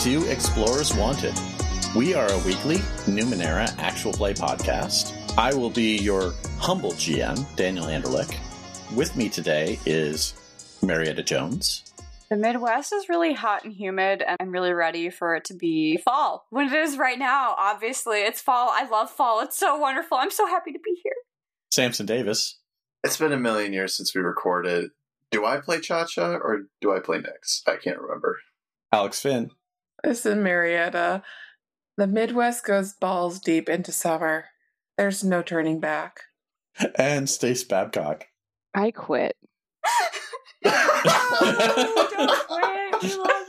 Welcome to Explorers Wanted. We are a weekly Numenera actual play podcast. I will be your humble GM, Daniel Anderlich. With me today is Marietta Jones. The Midwest is really hot and humid, and I'm really ready for it to be fall. When it is right now, obviously, it's fall. I love fall. It's so wonderful. I'm so happy to be here. Samson Davis. It's been a million years since we recorded. Do I play Cha Cha or do I play Nix? I can't remember. Alex Finn. This is Marietta. The Midwest goes balls deep into summer. There's no turning back. And Stace Babcock. I quit. Oh, don't quit. We love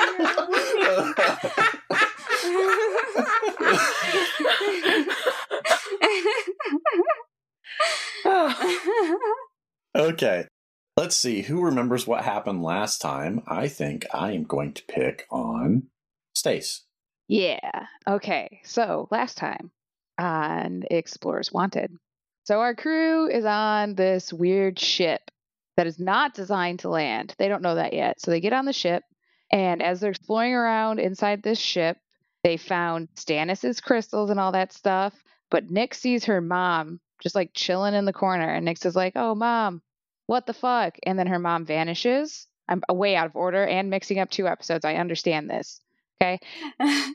you. Okay. Let's see who remembers what happened last time. I think I am going to pick on Stace. Yeah. Okay. So last time on Explorers Wanted. So our crew is on this weird ship that is not designed to land. They don't know that yet. So they get on the ship, and as they're exploring around inside this ship, they found Stannis's crystals and all that stuff. But Nix sees her mom just like chilling in the corner, and Nix is like, "Oh, mom, what the fuck?" And then her mom vanishes. I'm way out of order and mixing up two episodes. I understand this. Okay.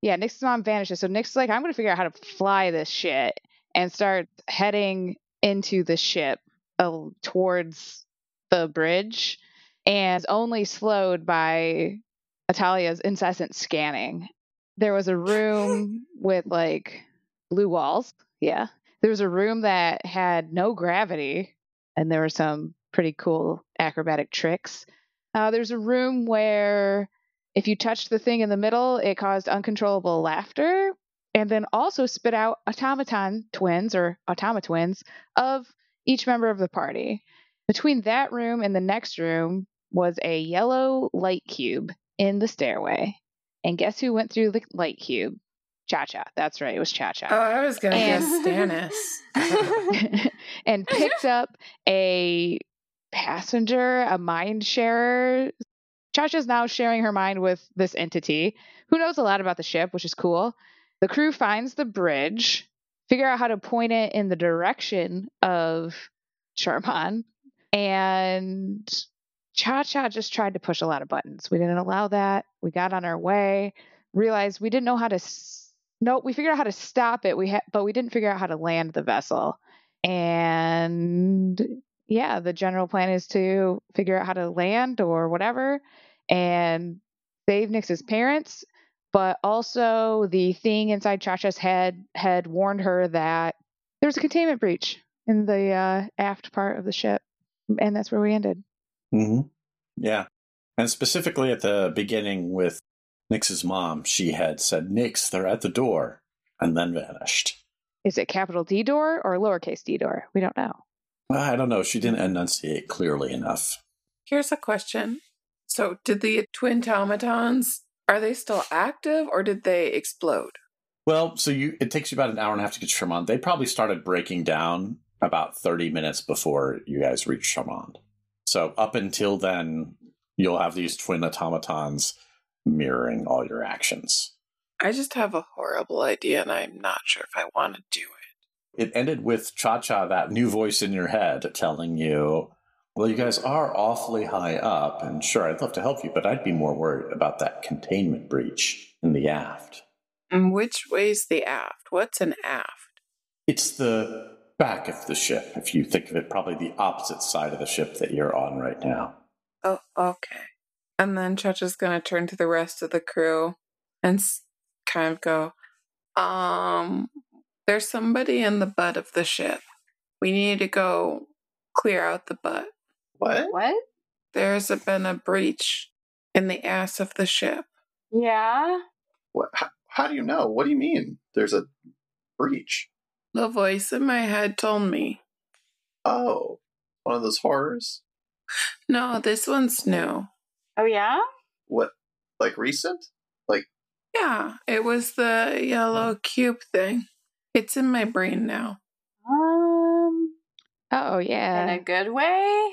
Yeah, Nix's mom vanishes. So Nix's like, I'm going to figure out how to fly this shit and start heading into the ship uh, towards the bridge and only slowed by Atalia's incessant scanning. There was a room with like blue walls. Yeah. There was a room that had no gravity and there were some pretty cool acrobatic tricks. Uh, there's a room where if you touched the thing in the middle, it caused uncontrollable laughter and then also spit out automaton twins or automa twins of each member of the party. Between that room and the next room was a yellow light cube in the stairway. And guess who went through the light cube? Cha Cha. That's right, it was Cha Cha. Oh. I was going to guess Stannis. and picked up a passenger, a mind sharer. Cha Cha's now sharing her mind with this entity who knows a lot about the ship, which is cool. The crew finds the bridge, figure out how to point it in the direction of Charman, and Cha Cha just tried to push a lot of buttons. We didn't allow that. We got on our way, realized we didn't know how to. S- no, we figured out how to stop it. We ha- but we didn't figure out how to land the vessel. And yeah, the general plan is to figure out how to land or whatever, and save Nix's parents. But also, the thing inside Chacha's head had warned her that there was a containment breach in the uh, aft part of the ship, and that's where we ended. Mm-hmm. Yeah. And specifically at the beginning with Nix's mom, she had said, Nix, they're at the door, and then vanished. Is it capital D door or lowercase d door? We don't know. Uh, I don't know. She didn't enunciate clearly enough. Here's a question. So, did the twin automatons, are they still active or did they explode? Well, so you it takes you about an hour and a half to get to Charmant. They probably started breaking down about 30 minutes before you guys reach Charmant. So up until then, you'll have these twin automatons mirroring all your actions. I just have a horrible idea and I'm not sure if I want to do it. Ended with Cha Cha, that new voice in your head, telling you, well, you guys are awfully high up, and sure, I'd love to help you, but I'd be more worried about that containment breach in the aft. Which way's the aft? What's an aft? It's the back of the ship, if you think of it, probably the opposite side of the ship that you're on right now. Oh, okay. And then Chacha's going to turn to the rest of the crew and kind of go, um, there's somebody in the butt of the ship. We need to go clear out the butt. What? what? There's a, been a breach in the ass of the ship. Yeah. What? How, how do you know? What do you mean? There's a breach. The voice in my head told me. Oh, one of those horrors. No, this one's new. Oh, yeah? What? Like recent? Like Yeah, it was the yellow cube thing. It's in my brain now. Um, Oh, yeah. in a good way?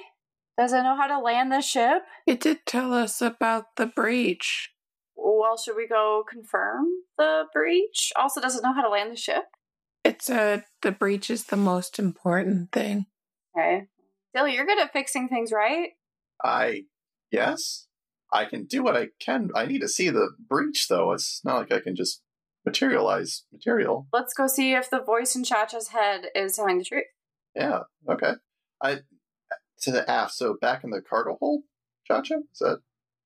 Does it know how to land the ship? It did tell us about the breach. well, should we go confirm the breach? Also, doesn't know how to land the ship. It's a the breach is the most important thing. Okay. Dilly, you're good at fixing things, right? I yes, I can do what I can. I need to see the breach, though. It's not like I can just materialize material. Let's go see if the voice in Chacha's head is telling the truth. Yeah. Okay. I to the aft. So back in the cargo hold, Chacha. Is that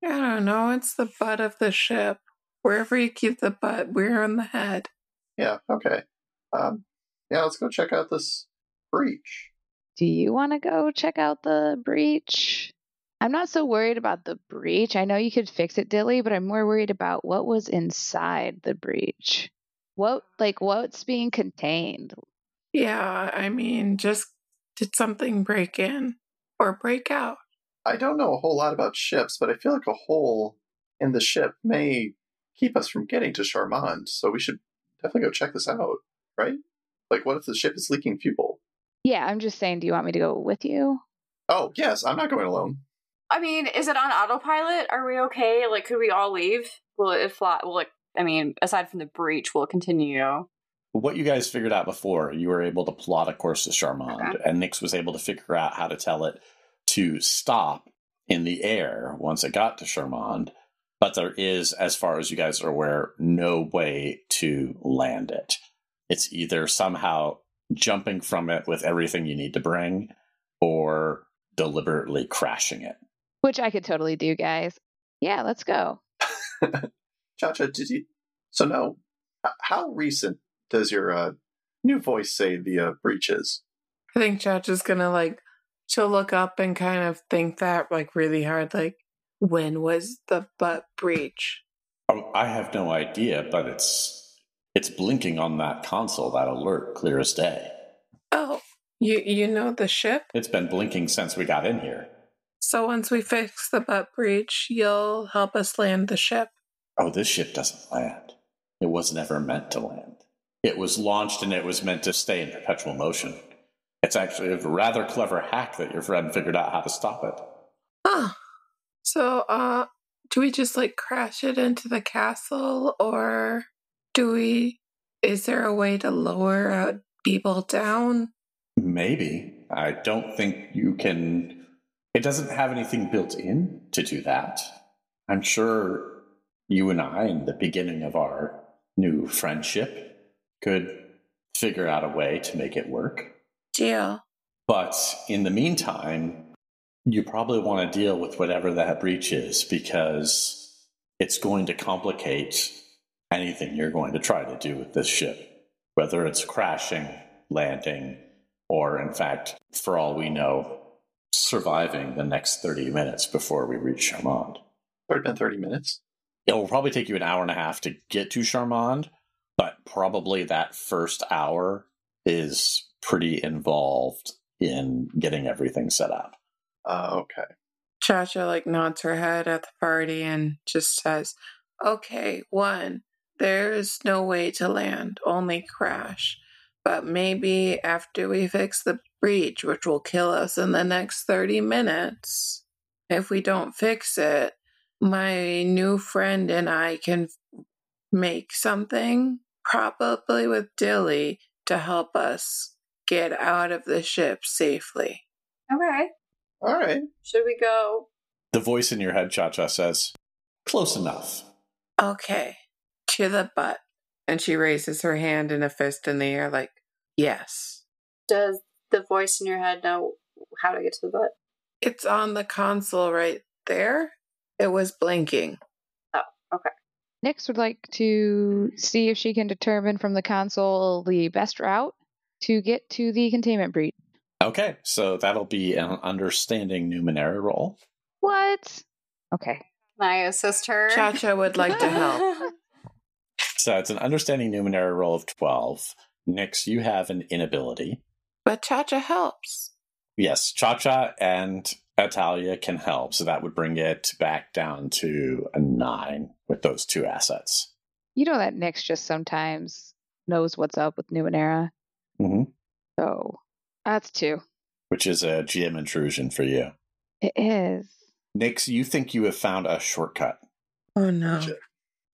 I don't know. It's the butt of the ship. Wherever you keep the butt, we're in the head. yeah? Okay. Um. Yeah. Let's go check out this breach. Do you want to go check out the breach? I'm not so worried about the breach. I know you could fix it, Dilly, but I'm more worried about what was inside the breach. What, like, what's being contained? Yeah, I mean, just did something break in or break out? I don't know a whole lot about ships, but I feel like a hole in the ship may keep us from getting to Charmand. So we should definitely go check this out, right? Like, what if the ship is leaking fuel? Yeah, I'm just saying, do you want me to go with you? Oh, yes, I'm not going alone. I mean, is it on autopilot? Are we okay? Like, could we all leave? Will it fly? Will it? I mean, aside from the breach, will it continue? What you guys figured out before, you were able to plot a course to Charmand, Okay. and Nix was able to figure out how to tell it to stop in the air once it got to Charmand. But there is, as far as you guys are aware, no way to land it. It's either somehow jumping from it with everything you need to bring, or deliberately crashing it. Which I could totally do, guys. Yeah, let's go. Chacha, did you? So now, how recent does your uh, new voice say the uh, breach is? I think Chacha's gonna like, she'll look up and kind of think that like really hard, like, when was the butt breach? Oh, I have no idea, but it's it's blinking on that console, that alert, clear as day. Oh, you you know the ship? It's been blinking since we got in here. So once we fix the butt breach, you'll help us land the ship. Oh, this ship doesn't land. It was never meant to land. It was launched and it was meant to stay in perpetual motion. It's actually a rather clever hack that your friend figured out how to stop it. Huh. So, uh, do we just like crash it into the castle or do we, is there a way to lower uh, people down? Maybe. I don't think you can. It doesn't have anything built in to do that. I'm sure you and I, in the beginning of our new friendship, could figure out a way to make it work. Deal. But in the meantime, you probably want to deal with whatever that breach is because it's going to complicate anything you're going to try to do with this ship, whether it's crashing, landing, or in fact, for all we know, surviving the next 30 minutes before we reach Charmand. It's been thirty minutes. It will probably take you an hour and a half to get to Charmand, but probably that first hour is pretty involved in getting everything set up. Uh, okay. Chacha like nods her head at the party and just says, Okay, one, there's no way to land, only crash. But maybe after we fix the breach, which will kill us in the next 30 minutes, if we don't fix it, my new friend and I can make something, probably with Dilly, to help us get out of the ship safely. Okay. All right. Should we go? The voice in your head, Cha Cha, says, Close enough. Okay, to the butt. And she raises her hand in a fist in the air, like, yes. Does the voice in your head know how to get to the butt? It's on the console right there. It was blinking. Oh, okay. Nix would like to see if she can determine from the console the best route to get to the containment breach. Okay, so that'll be an understanding Numenera roll. What? Okay. Can I assist her? Cha Cha would like to help. So it's an understanding Numenera roll of 12. Nix, you have an inability. But Cha Cha helps. Yes, Cha Cha and Atalia can help, so that would bring it back down to a 9 with those two assets. You know that Nix just sometimes knows what's up with Numenera. hmm So that's two. Which is a GM intrusion for you. It is. Nix, you think you have found a shortcut. Oh no.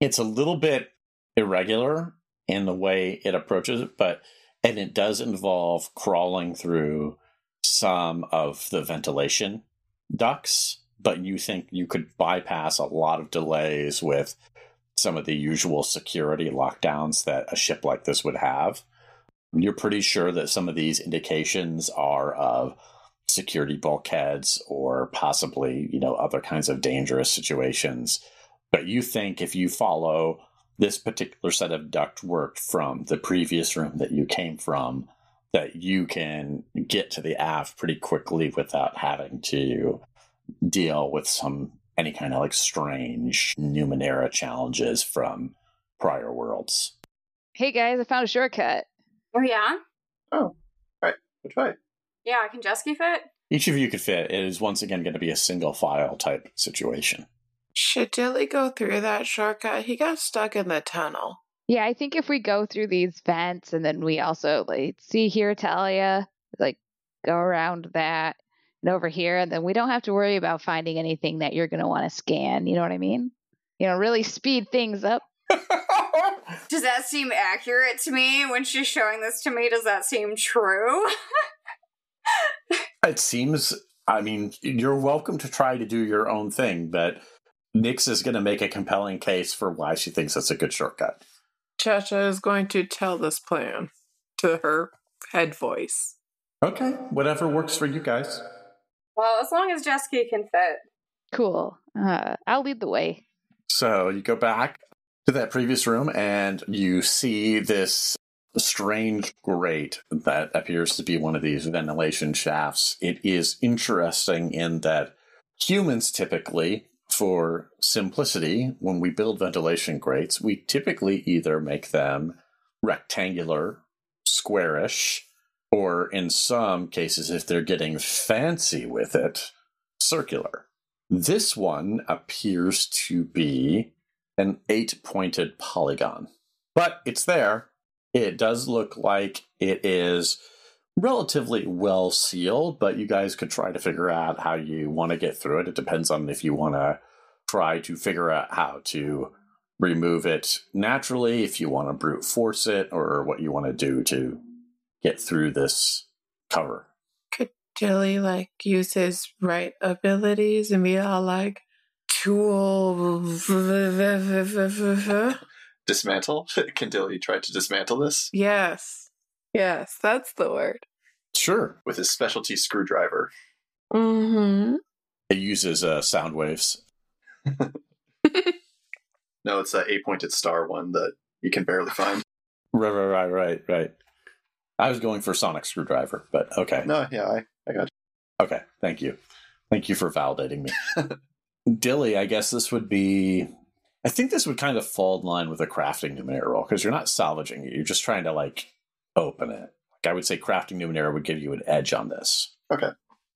It's a little bit irregular in the way it approaches it, but and it does involve crawling through some of the ventilation ducts, but you think you could bypass a lot of delays with some of the usual security lockdowns that a ship like this would have. You're pretty sure that some of these indications are of security bulkheads or possibly, you know, other kinds of dangerous situations. But you think if you follow this particular set of duct work from the previous room that you came from, that you can get to the aft pretty quickly without having to deal with some any kind of like strange Numenera challenges from prior worlds. Hey guys, I found a shortcut. Oh yeah, Oh, right. Which way? yeah. I can Jesky fit. Each of you could fit. It is once again going to be a single file type situation. Should Dilly go through that shortcut? He got stuck in the tunnel. Yeah, I think if we go through these vents and then we also like see here, Talia, like go around that and over here, and then we don't have to worry about finding anything that you're gonna want to scan. You know what I mean? You know, really speed things up. Does that seem accurate to me when she's showing this to me? Does that seem true? It seems, I mean, you're welcome to try to do your own thing, but Nix is going to make a compelling case for why she thinks that's a good shortcut. Chacha is going to tell this plan to her head voice. Okay, whatever works for you guys. well, as long as Jesky can fit. Cool. Uh, I'll lead the way. So you go back to that previous room and you see this strange grate that appears to be one of these ventilation shafts. It is interesting in that humans typically, for simplicity, when we build ventilation grates, we typically either make them rectangular, squarish, or in some cases, if they're getting fancy with it, circular. This one appears to be an eight pointed polygon, but it's there. It does look like it is relatively well sealed, but you guys could try to figure out how you want to get through it. It depends on if you want to try to figure out how to remove it naturally, if you want to brute force it, or what you want to do to get through this cover. Could Dilly like use his right abilities and be all like tool? Dismantle? Can Dilly try to dismantle this yes, yes, that's the word. Sure. with his specialty screwdriver? Mm-hmm. It uses uh, sound waves. No, it's that eight pointed star one that you can barely find. Right, right, right, right, right. I was going for sonic screwdriver, but okay. No, yeah, I, I got Okay, thank you. Thank you for validating me. Dilly, I guess this would be. I think this would kind of fall in line with a crafting Numenera roll because you're not salvaging it. You're just trying to like open it. Like I would say, crafting Numenera would give you an edge on this. Okay.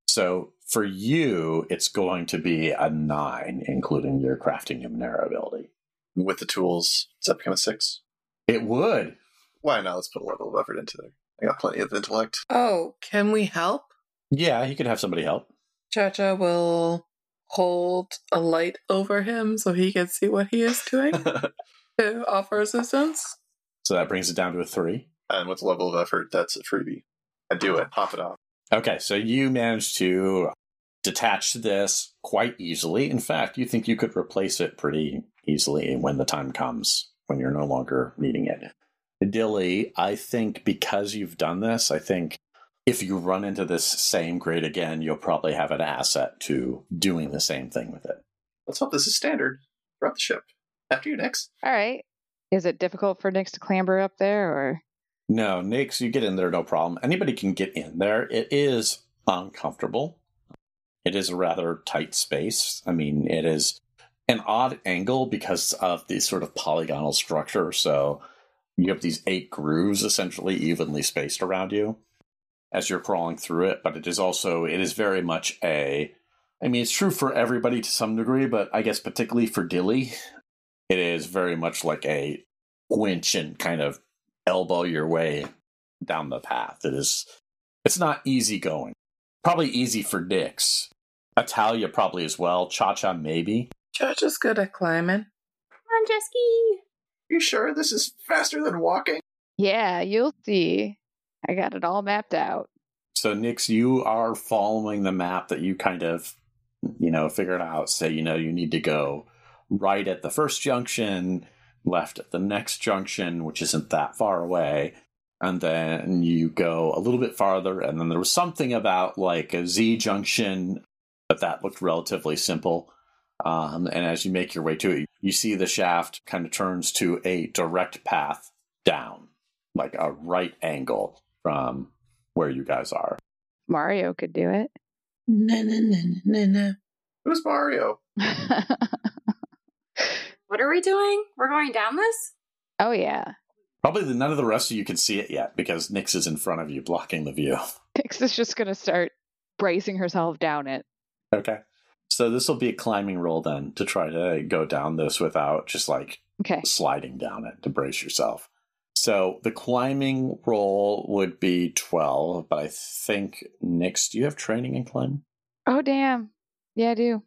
So for you, it's going to be a nine, including your crafting Numenera ability. With the tools, does that become a six? It would. Why not? Let's put a level of effort into there. I got plenty of intellect. Oh, can we help? Yeah, he could have somebody help. Chacha will hold a light over him so he can see what he is doing to offer assistance. So that brings it down to a three. And with the level of effort, that's a freebie. I do it. Pop it off. Okay, so you managed to detach this quite easily. In fact, you think you could replace it pretty easily when the time comes, when you're no longer needing it. Dilly, I think because you've done this, I think if you run into this same grade again, you'll probably have an asset to doing the same thing with it. Let's hope this is standard throughout the ship. After you, Nix. All right. Is it difficult for Nix to clamber up there, or No, Nix, you get in there, no problem. Anybody can get in there. It is uncomfortable. It is a rather tight space. I mean, it is an odd angle because of the sort of polygonal structure. So you have these eight grooves essentially evenly spaced around you as you're crawling through it. But it is also, it is very much a, I mean, it's true for everybody to some degree, but I guess particularly for Dilly, it is very much like a winch and kind of elbow your way down the path. It is it's not easy going. Probably easy for Nix. Atalia probably as well. Cha Cha maybe. Chacha's good at climbing. Come on, Jesky. You sure this is faster than walking? Yeah, you'll see. I got it all mapped out. So, Nix, you are following the map that you kind of, you know, figured out. Say, you know, you need to go right at the first junction, left at the next junction, which isn't that far away. And then you go a little bit farther, and then there was something about like a Z junction, but that looked relatively simple. Um, and as you make your way to it, you see the shaft kind of turns to a direct path down, like a right angle from where you guys are. Mario could do it. No, no, no, no, no. Who's Mario? What are we doing? We're going down this? oh yeah. Probably the, none of the rest of you can see it yet because Nix is in front of you, blocking the view. Nix is just gonna start bracing herself down it. Okay. So this will be a climbing roll then to try to go down this without just like Okay. sliding down it to brace yourself. So the climbing roll would be 12, but I think Nix, do you have training in climbing? Oh damn. Yeah, I do.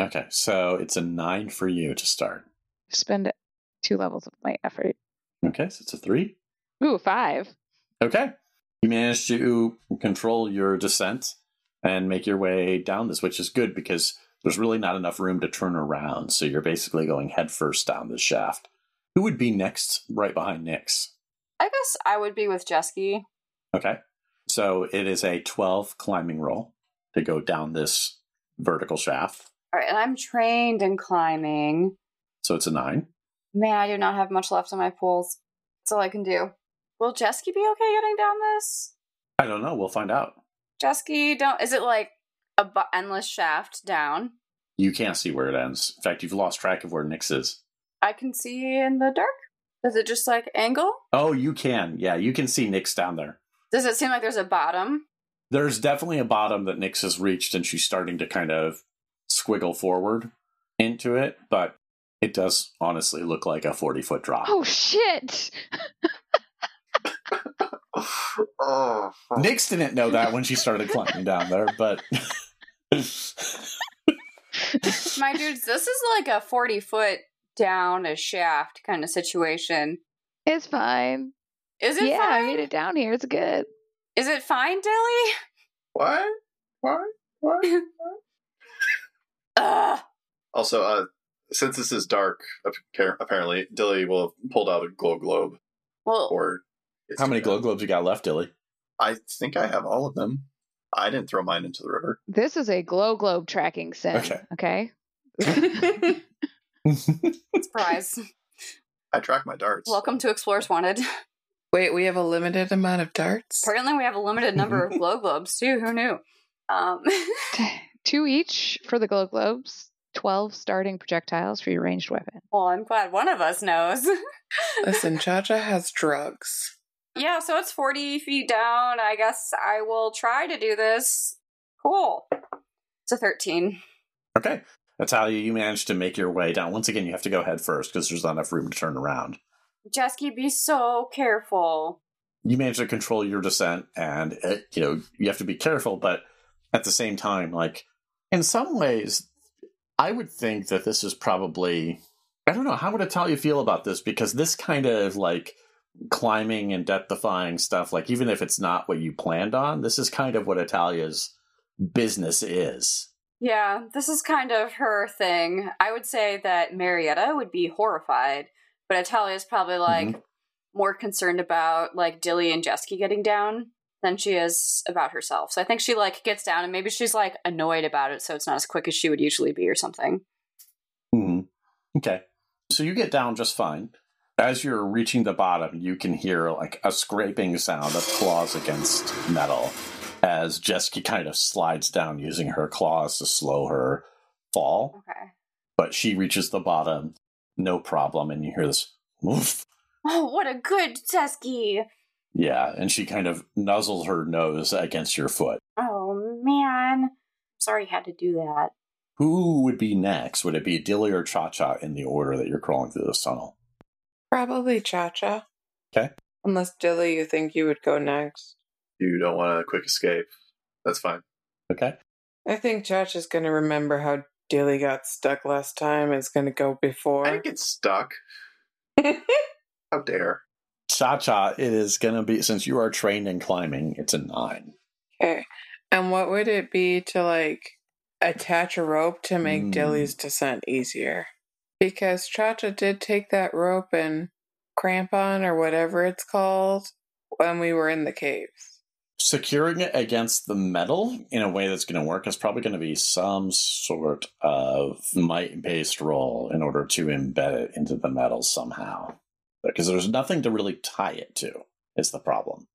Okay, so it's a 9 for you to start. Spend two levels of my effort. Okay, so it's a 3. Ooh, five. Okay. You managed to control your descent and make your way down this, which is good because there's really not enough room to turn around. So you're basically going headfirst down the shaft. Who would be next right behind Nix? I guess I would be with Jesky. Okay. So it is a 12 climbing roll to go down this vertical shaft. All right, and I'm trained in climbing. So it's a 9. Man, I do not have much left in my pools. That's all I can do. Will Jesky be okay getting down this? I don't know. We'll find out. Jesky, don't. Is it like a bu- endless shaft down? You can't see where it ends. In fact, you've lost track of where Nix is. I can see in the dark. Does it just like angle? Oh, you can. Yeah, you can see Nix down there. Does it seem like there's a bottom? There's definitely a bottom that Nix has reached, and she's starting to kind of squiggle forward into it, but it does honestly look like a 40 foot drop. Oh shit! oh. Nix didn't know that when she started climbing down there, but. My dudes, this is like a 40 foot down a shaft kind of situation. It's fine. Is it yeah, I made it down here. It's good. Is it fine, Dilly? what? What? What? Ugh. also, uh, since this is dark, apparently, Dilly will have pulled out a glow globe. Well, Or How many glow globes you got left, Dilly? I think I have all of them. I didn't throw mine into the river. This is a glow globe tracking sim. Okay. Okay. surprise. I track my darts. Welcome to Explorers Wanted. Wait, we have a limited amount of darts? Apparently, we have a limited number of glow globes too. Who knew? Um, Two each for the glow globes. Twelve starting projectiles for your ranged weapon. well, I'm glad one of us knows. Listen, Cha Cha has drugs. yeah, so it's 40 feet down. I guess I will try to do this. Cool. It's a 13. Okay. Natalia, you managed to make your way down. Once again, you have to go head first because there's not enough room to turn around. Jesky, be so careful. You manage to control your descent, and it, you know you have to be careful, but at the same time, like in some ways, I would think that this is probably I don't know how would Atalia feel about this because this kind of like climbing and death defying stuff, like even if it's not what you planned on, this is kind of what Atalia's business is. Yeah, this is kind of her thing. I would say that Marietta would be horrified, but Atalia's probably mm-hmm. like more concerned about like Dilly and Jesky getting down than she is about herself. So I think she like gets down and maybe she's like annoyed about it, so it's not as quick as she would usually be or something. hmm Okay. So you get down just fine. As you're reaching the bottom, you can hear like a scraping sound of claws against metal as Jesky kind of slides down using her claws to slow her fall. Okay. But she reaches the bottom, no problem, and you hear this woof. Oh, what a good Jesky! Yeah, and she kind of nuzzles her nose against your foot. Oh man, sorry you had to do that. Who would be next? Would it be Dilly or Cha Cha in the order that you're crawling through this tunnel? Probably Cha Cha. Okay. Unless Dilly, you think you would go next. You don't want a quick escape. That's fine. Okay. I think Cha Cha's going to remember how Dilly got stuck last time and is going to go before. I didn't get stuck. How dare. Cha Cha, it is going to be, since you are trained in climbing, it's a nine. Okay. And what would it be to like attach a rope to make Mm. Dilly's descent easier? Because Cha Cha did take that rope and crampon or whatever it's called when we were in the caves. Securing it against the metal in a way that's going to work is probably going to be some sort of might based roll in order to embed it into the metal somehow. Because there's nothing to really tie it to, is the problem.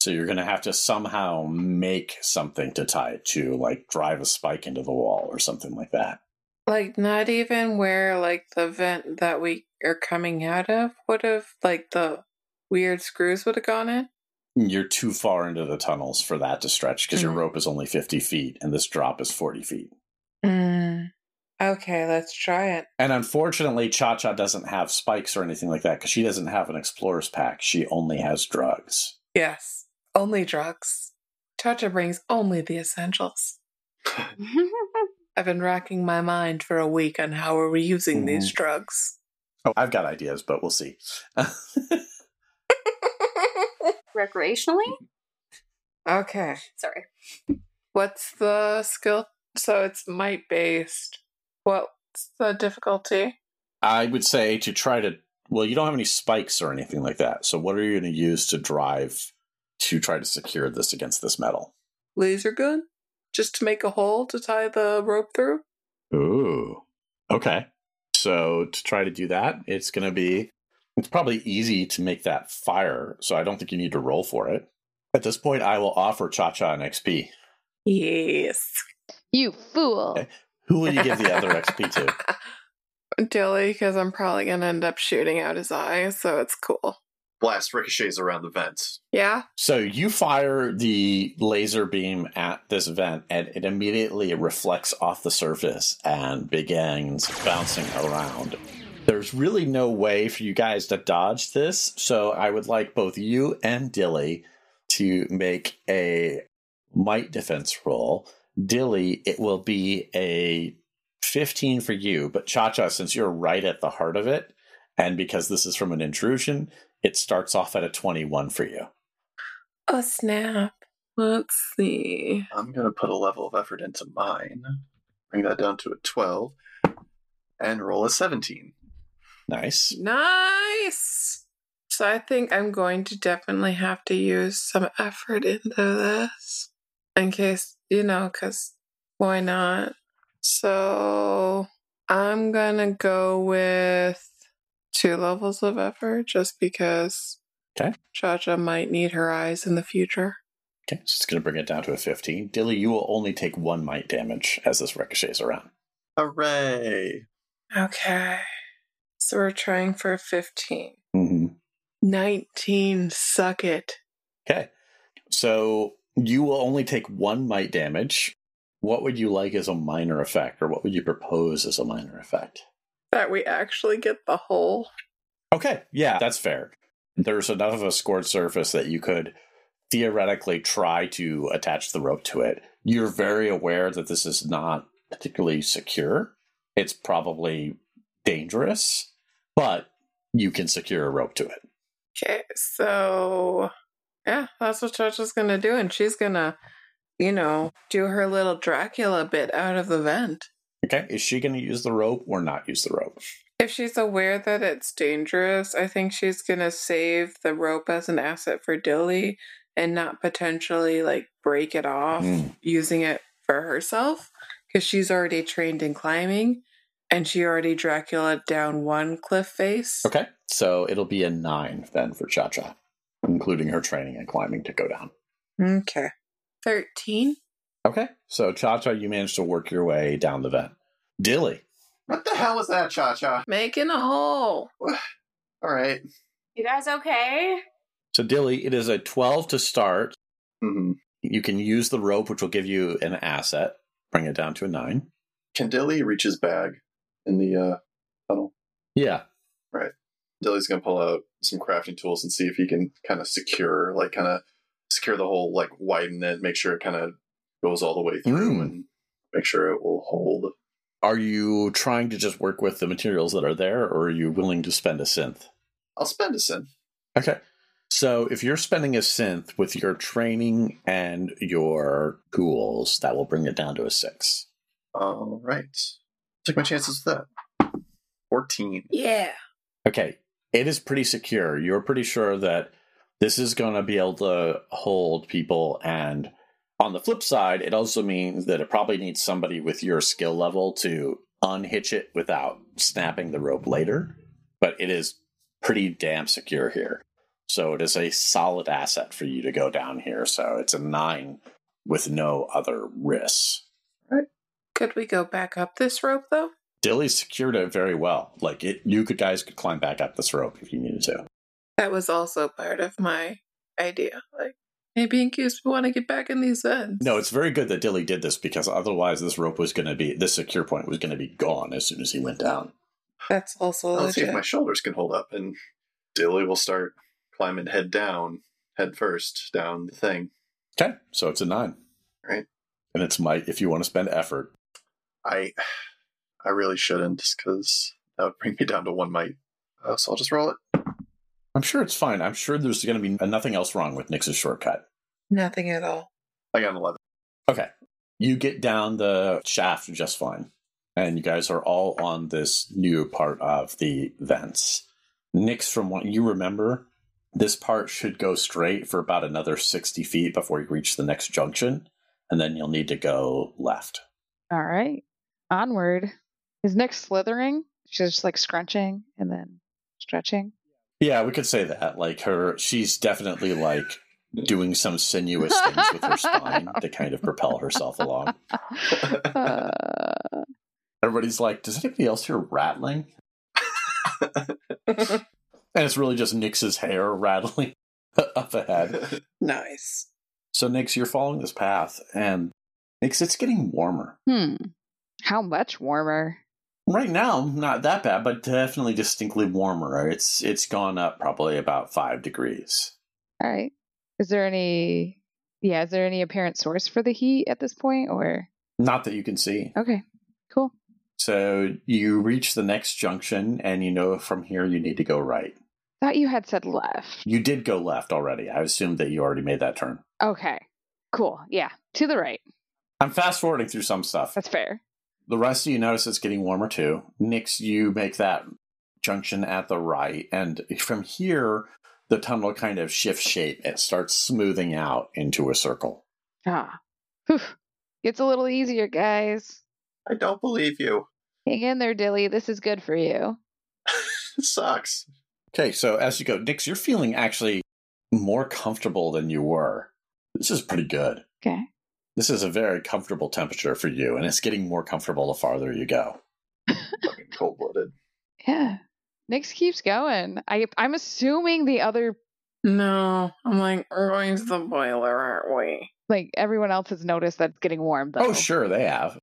So you're going to have to somehow make something to tie it to, like drive a spike into the wall or something like that. Like not even where like the vent that we are coming out of would have like the weird screws would have gone in. You're too far into the tunnels for that to stretch because your Mm. rope is only 50 feet and this drop is 40 feet. Mm. Okay, let's try it. And unfortunately, Cha Cha doesn't have spikes or anything like that because she doesn't have an explorer's pack. She only has drugs. Yes, only drugs. Cha Cha brings only the essentials. I've been racking my mind for a week on how are we using these mm-hmm. drugs. Oh, I've got ideas, but we'll see. Recreationally? okay, Sorry. what's the skill? So it's might based. What's the difficulty? I would say to try to. Well, you don't have any spikes or anything like that. So, what are you going to use to drive to try to secure this against this metal? Laser gun? Just to make a hole to tie the rope through? Ooh. Okay. So to try to do that, it's going to be it's probably easy to make that fire, so I don't think you need to roll for it. At this point, I will offer Cha Cha an XP. Yes. You fool. Okay. Who will you give the other XP to? Dilly, because I'm probably going to end up shooting out his eye, so it's cool. Blast ricochets around the vents. Yeah? So you fire the laser beam at this vent, and it immediately reflects off the surface and begins bouncing around. There's really no way for you guys to dodge this, so I would like both you and Dilly to make a might defense roll. Dilly, it will be a 15 for you, but Cha Cha, since you're right at the heart of it, and because this is from an intrusion, it starts off at a 21 for you. Oh, snap. Let's see. I'm going to put a level of effort into mine. Bring that down to a 12. And roll a 17. Nice. Nice! So I think I'm going to definitely have to use some effort into this. In case, you know, because why not? So I'm gonna go with two levels of effort just because Okay. Cha Cha might need her eyes in the future. Okay, so it's going to bring it down to a 15. Dilly, you will only take one might damage as this ricochets around. Hooray! Okay. So we're trying for 15. Mm-hmm. 19, suck it. Okay, so you will only take one might damage. What would you like as a minor effect, or what would you propose as a minor effect? That we actually get the hole. Okay, yeah, that's fair. There's enough of a scored surface that you could theoretically try to attach the rope to it. You're very aware that this is not particularly secure. It's probably dangerous, but you can secure a rope to it. Okay, so yeah, that's what Chacha's gonna do, and she's gonna, you know, do her little Dracula bit out of the vent. Okay, is she going to use the rope or not use the rope? If she's aware that it's dangerous, I think she's gonna save the rope as an asset for Dilly and not potentially like break it off Mm. using it for herself because she's already trained in climbing and she already Dracula down one cliff face. Okay, so it'll be a nine then for Cha Cha, including her training and climbing to go down. Okay. 13. Okay, so Cha Cha, you managed to work your way down the vent. Dilly, What the hell was that, Cha Cha? Making a hole. All right. You guys okay? so Dilly, it is a 12 to start. hmm You can use the rope, which will give you an asset, bring it down to a nine. Can Dilly reach his bag in the uh, tunnel? Yeah, Dilly's gonna pull out some crafting tools and see if he can kind of secure, like, kind of secure the hole, like widen it, make sure it kind of goes all the way through, Mm. and make sure it will hold. Are you trying to just work with the materials that are there, or are you willing to spend a synth? I'll spend a synth. Okay. So if you're spending a synth with your training and your ghouls, that will bring it down to a six. All right. Take my chances with that. 14. Yeah. Okay. It is pretty secure. You're pretty sure that this is going to be able to hold people. And on the flip side, it also means that it probably needs somebody with your skill level to unhitch it without snapping the rope later. But it is pretty damn secure here. So it is a solid asset for you to go down here. So it's a nine with no other risks. Could we go back up this rope though? Dilly secured it very well. Like it, you could guys could climb back up this rope if you needed to. That was also part of my idea. Like maybe in case we want to get back in these vents. No, it's very good that Dilly did this because otherwise this rope was going to be this secure point was going to be gone as soon as he went down. That's also Let's see if my shoulders can hold up. And Dilly will start climbing head down, head first, down the thing. Okay, so it's a nine, Right. And it's might if you want to spend effort. I I really shouldn't because that would bring me down to one might. Uh, so I'll just roll it. I'm sure it's fine. I'm sure there's going to be nothing else wrong with Nix's shortcut. Nothing at all. I got an 11. Okay. You get down the shaft just fine. And you guys are all on this new part of the vents. Nix, from what you remember, this part should go straight for about another 60 feet before you reach the next junction. And then you'll need to go left. All right. Onward. Is Nix slithering? She's just like scrunching and then stretching. Yeah, we could say that. Like her, she's definitely like doing some sinuous things with her spine to kind of propel herself along. Uh, Everybody's like, does anybody else hear rattling? And it's really just Nix's hair rattling up ahead. Nice. So, Nix, you're following this path, and Nix, it's getting warmer. hmm. How much warmer? Right now, not that bad, but definitely distinctly warmer. It's it's gone up probably about five degrees. All right. Is there any? Yeah. Is there any apparent source for the heat at this point? Or Not that you can see. okay, cool. So you reach the next junction, and you know from here you need to go right. Thought you had said left. You did go left already. I assumed that you already made that turn. Okay. Cool. Yeah. To the right. I'm fast forwarding through some stuff. That's fair. The rest of you notice it's getting warmer too. Nix, you make that junction at the right, and from here, the tunnel kind of shifts shape. It starts smoothing out into a circle. Ah. Whew. Gets a little easier, guys. I don't believe you. Hang in there, Dilly. This is good for you. It sucks. Okay, so as you go, Nix, you're feeling actually more comfortable than you were. This is pretty good. Okay. This is a very comfortable temperature for you, and it's getting more comfortable the farther you go. Fucking cold blooded. Yeah. Nix keeps going. I I'm assuming the other No, I'm like, we're going to the boiler, aren't we? like everyone else has noticed that it's getting warm though. Oh, sure, they have.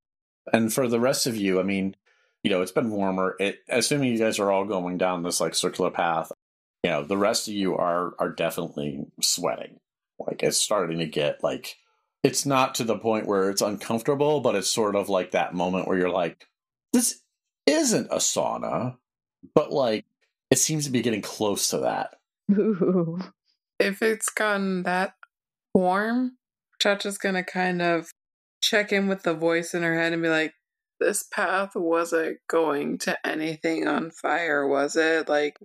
And for the rest of you, I mean, you know, it's been warmer. It, assuming you guys are all going down this like circular path, you know, the rest of you are are definitely sweating. Like it's starting to get like it's not to the point where it's uncomfortable, but it's sort of like that moment where you're like, this isn't a sauna, but like it seems to be getting close to that. Ooh. If it's gotten that warm, Chacha's gonna kind of check in with the voice in her head and be like, this path wasn't going to anything on fire, was it? Like,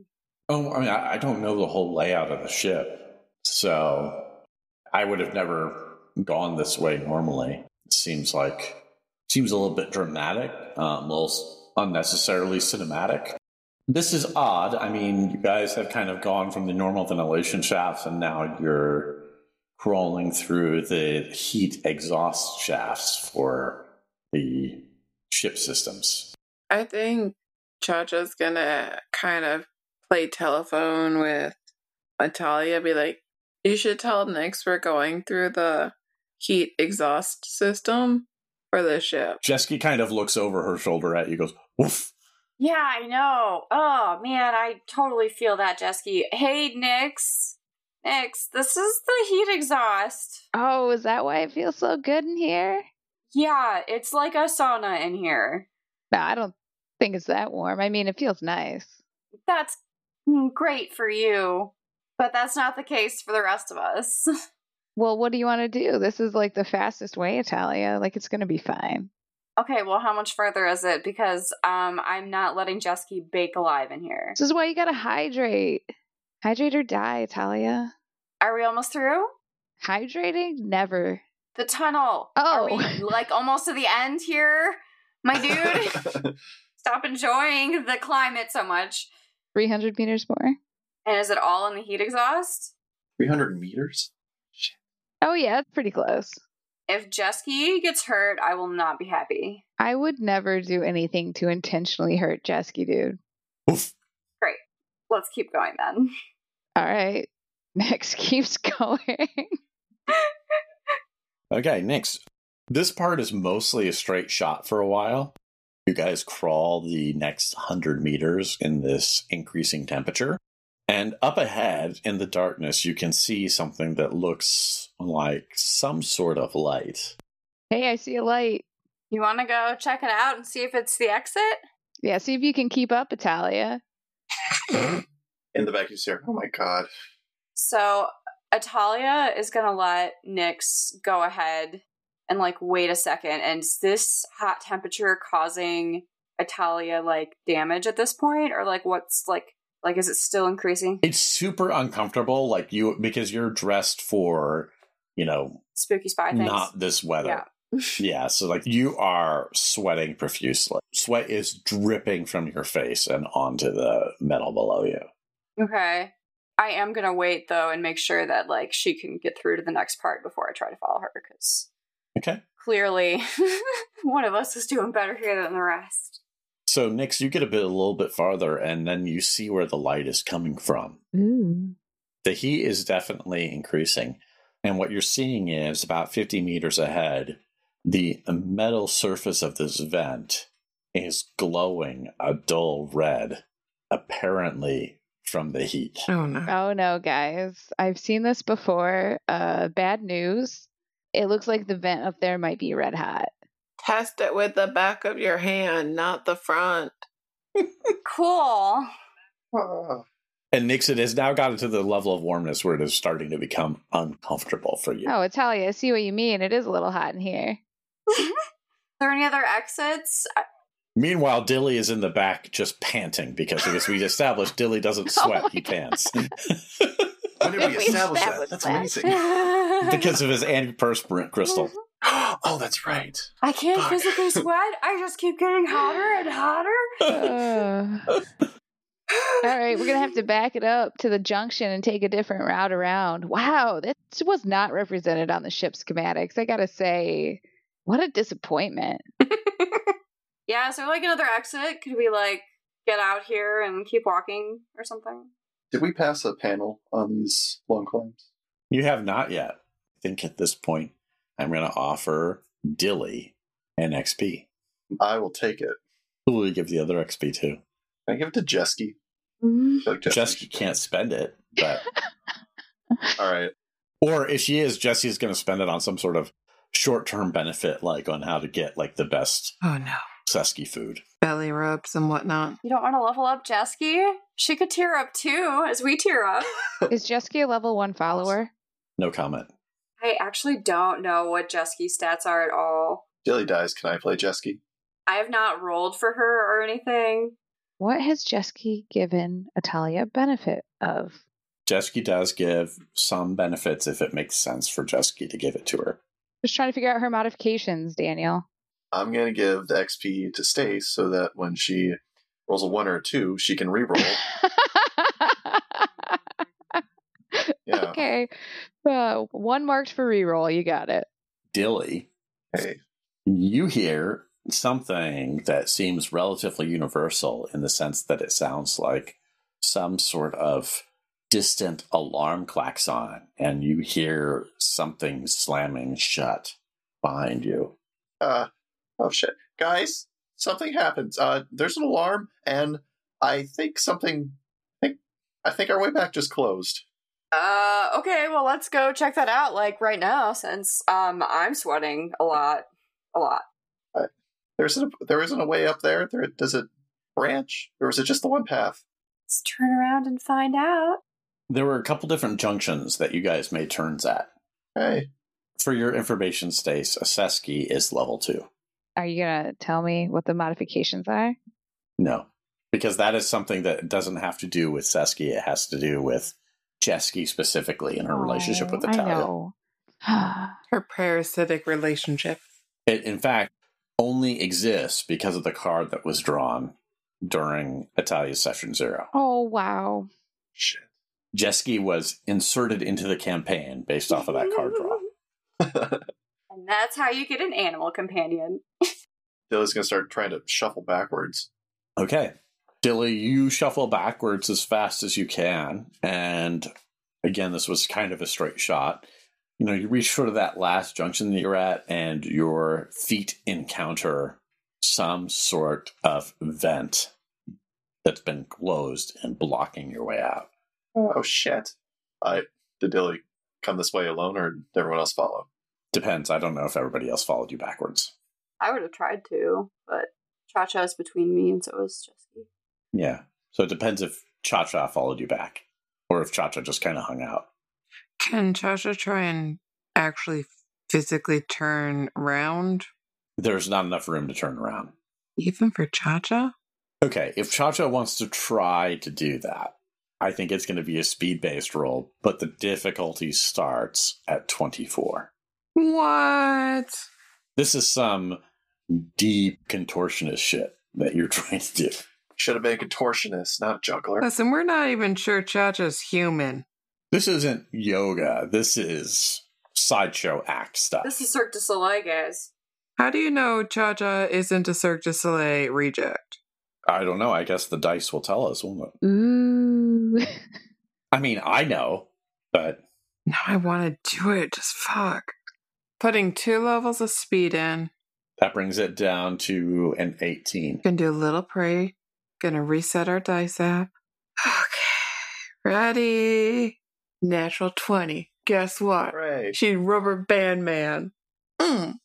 Oh, I mean, I, I don't know the whole layout of the ship, so I would have never gone this way normally. It seems like seems a little bit dramatic, um, a little unnecessarily cinematic. This is odd. I mean, you guys have kind of gone from the normal ventilation shafts, and now you're crawling through the heat exhaust shafts for the ship systems. I think Chacha's gonna kind of play telephone with Natalia, be like, you should tell Nix we're going through the heat exhaust system for the ship. Jesky kind of looks over her shoulder at you, goes, "Woof." Yeah, I know. Oh man, I totally feel that, Jesky. Hey, Nix. Nix, this is the heat exhaust. Oh, is that why it feels so good in here? Yeah, it's like a sauna in here. No, I don't think it's that warm. I mean, it feels nice. That's mm, great for you, but that's not the case for the rest of us. Well, what do you want to do? This is like the fastest way, Atalia. Like it's going to be fine. okay, well, how much further is it? Because um, I'm not letting Jesky bake alive in here. This is why you got to hydrate. Hydrate or die, Atalia. Are we almost through? Hydrating? Never. The tunnel. Are we Oh. like almost to the end here, my dude? Stop enjoying the climate so much. 300 meters more. And is it all in the heat exhaust? 300 meters? Oh, yeah, it's pretty close. If Jesky gets hurt, I will not be happy. I would never do anything to intentionally hurt Jesky, dude. Oof. Great. Let's keep going then. All right. Nix keeps going. Okay, next. This part is mostly a straight shot for a while. You guys crawl the next 100 meters in this increasing temperature. And up ahead in the darkness, you can see something that looks like some sort of light. hey, I see a light. You want to go check it out and see if it's the exit? Yeah, see if you can keep up, Atalia. In the back, you see, oh my god. So Atalia is gonna let Nix go ahead and like wait a second. And is this hot temperature causing Atalia, like damage at this point, or like what's like like is it still increasing? It's super uncomfortable, like you, because you're dressed for, you know, Spooky spy things. not this weather. Yeah. Yeah, so like you are sweating profusely. Sweat is dripping from your face and onto the metal below you. Okay. I am gonna wait though and make sure that like she can get through to the next part before I try to follow her because Okay. clearly one of us is doing better here than the rest. So, Nix, you get a bit a little bit farther, and then you see where the light is coming from. Ooh. The heat is definitely increasing, and what you're seeing is about 50 meters ahead, the metal surface of this vent is glowing a dull red, apparently from the heat. Oh no. Oh no, guys. I've seen this before. Uh bad news. It looks like the vent up there might be red hot. Test it with the back of your hand, not the front. Cool. Ah. And Nix, it has now gotten to the level of warmness where it is starting to become uncomfortable for you. Oh, Atalia, I see what you mean. It is a little hot in here. Are there any other exits? Meanwhile, Dilly is in the back just panting because, because we established Dilly doesn't Oh sweat, my he pants. When did we We establish that? established That's that. amazing. because of his antiperspirant crystal. oh, that's right. I can't Fuck. physically sweat. I just keep getting hotter and hotter. Uh, all right, we're gonna have to back it up to the junction and take a different route around. Wow, that was not represented on the ship schematics. I gotta say, what a disappointment. yeah, is there like another exit? Could we like get out here and keep walking or something? Did we pass a panel on these long climbs? You have not yet. I think at this point, I'm going to offer Dilly an XP. I will take it. Who will you give the other XP to? Can I give it to Jesky? Mm-hmm. I like Jesky can't spend it, but All right. or if she is, Jesse's going to spend it on some sort of short-term benefit, like on how to get like the best Oh no. Jesky food. Belly rubs and whatnot. You don't want to level up Jesky? She could tear up too, as we tear up. Is Jesky a level one follower? No comment. I actually don't know what Jesky's stats are at all. Dilly dies. Can I play Jesky? I have not rolled for her or anything. What has Jesky given Atalia benefit of? Jesky does give some benefits if it makes sense for Jesky to give it to her. Just trying to figure out her modifications, Daniel. I'm going to give the XP to Stace so that when she rolls a one or a two, she can reroll. Yeah. Okay. Uh, one marked for reroll. You got it. Dilly, Hey, you hear something that seems relatively universal in the sense that it sounds like some sort of distant alarm klaxon, and you hear something slamming shut behind you. uh, oh shit, guys, something happens. Uh, there's an alarm, and I think something. I think I think our way back just closed. Uh, okay, well, let's go check that out, like, right now, since, um, I'm sweating a lot. a lot. There isn't a, there isn't a way up there. There does it branch, or is it just the one path? Let's turn around and find out. There were a couple different junctions that you guys made turns at. Hey, For your information, Stace, a Jesky is level two. Are you gonna tell me what the modifications are? No, because that is something that doesn't have to do with Jesky. It has to do with Jesky specifically and her relationship with Oh, I Atalia. know. Her parasitic relationship. It, in fact, only exists because of the card that was drawn during Atalia's session zero. oh wow. shit. Jesky was inserted into the campaign based off of that card draw. And that's how you get an animal companion. Dilly's gonna start trying to shuffle backwards. Okay. Dilly, you shuffle backwards as fast as you can. And again, this was kind of a straight shot. You know, you reach sort of that last junction that you're at, and your feet encounter some sort of vent that's been closed and blocking your way out. Oh shit! I did Dilly come this way alone, or did everyone else follow? Depends. I don't know if everybody else followed you backwards. I would have tried to, but Cha Cha's between me and so is Jessie. Yeah. So it depends if Cha Cha followed you back or if Cha Cha just kind of hung out. Can Cha Cha try and actually physically turn around, There's not enough room to turn around. even for Cha Cha? Okay, if Cha Cha wants to try to do that, I think it's going to be a speed based roll, but the difficulty starts at 24. What? This is some deep contortionist shit that you're trying to do. Should have been a contortionist, not a juggler. Listen, we're not even sure Cha Cha's human. This isn't yoga, this is sideshow act stuff. This is Cirque du Soleil, guys. How do you know Cha Cha isn't a Cirque du Soleil reject? I don't know. I guess the dice will tell us, won't it? Ooh. I mean, I know, but Now I want to do it. Just fuck. Putting two levels of speed in. that brings it down to an 18. Gonna do a little pray. Gonna reset our dice app. Okay. Ready? Natural 20. Guess what? Hooray! She rubber band man. Mm.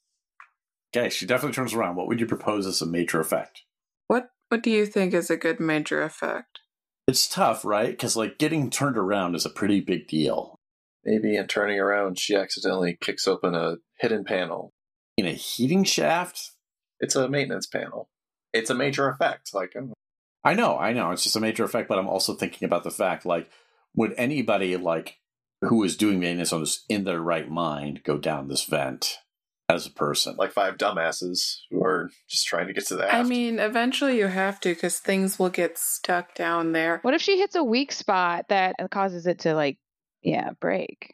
Okay, she definitely turns around. What would you propose as a major effect? What what do you think is a good major effect? It's tough, right? Because like getting turned around is a pretty big deal. Maybe in turning around, she accidentally kicks open a hidden panel. In a heating shaft? It's a maintenance panel. It's a major effect. Like, I'm- I know, I know. It's just a major effect, but I'm also thinking about the fact like, would anybody like who is doing maintenance on this in their right mind go down this vent as a person? like five dumbasses who are just trying to get to the I mean, eventually you have to because things will get stuck down there. what if she hits a weak spot that causes it to like, yeah, break?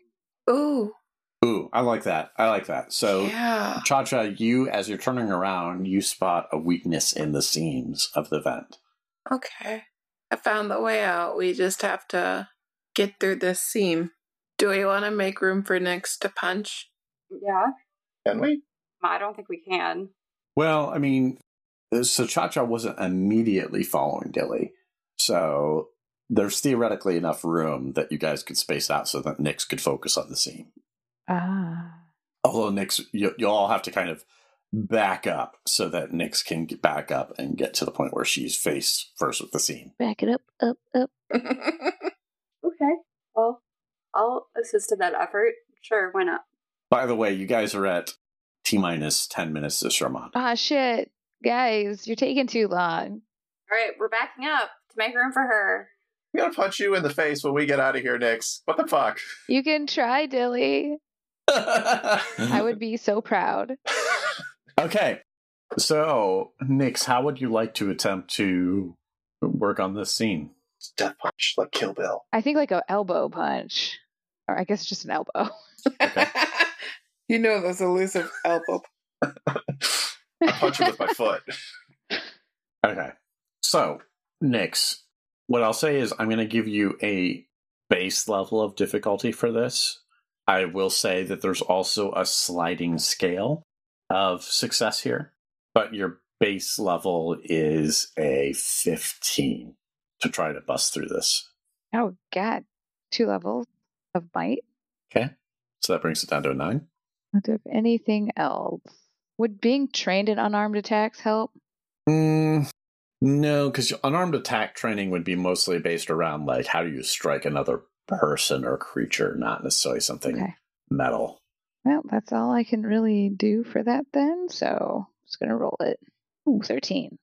Ooh. Ooh, I like that. I like that. So yeah. Cha Cha, you as you're turning around, you spot a weakness in the seams of the vent. Okay. I found the way out. We just have to get through this seam. Do we want to make room for Nix to punch? Yeah, Can we? I don't think we can. Well, I mean, so Cha Cha wasn't immediately following Dilly. So there's theoretically enough room that you guys could space out so that Nix could focus on the seam. Ah. Although Nix, you, you'll all have to kind of back up so that Nix can get back up and get to the point where she's face first with the scene. Back it up, up, up. Okay. Well, I'll assist in that effort. Sure, why not? By the way, you guys are at T minus 10 minutes to Sherman. Ah, shit. Guys, you're taking too long. All right, we're backing up to make room for her. I'm gonna punch you in the face when we get out of here, Nix. What the fuck? You can try, Dilly. I would be so proud. Okay. So, Nix, how would you like to attempt to work on this scene? Death punch, like Kill Bill. I think like a elbow punch. Or I guess just an elbow. you know those elusive elbow. I punch her with my foot. Okay. So, Nix, what I'll say is I'm going to give you a base level of difficulty for this. I will say that there's also a sliding scale of success here, but your base level is a 15 to try to bust through this. Oh, God. Two levels of might. Okay. So that brings it down to a nine. Anything else. Would being trained in unarmed attacks help? Mm, no, because unarmed attack training would be mostly based around like how do you strike another person or creature, not necessarily something Okay. metal. Well, that's all I can really do for that then. So I'm just gonna roll it. Ooh, 13.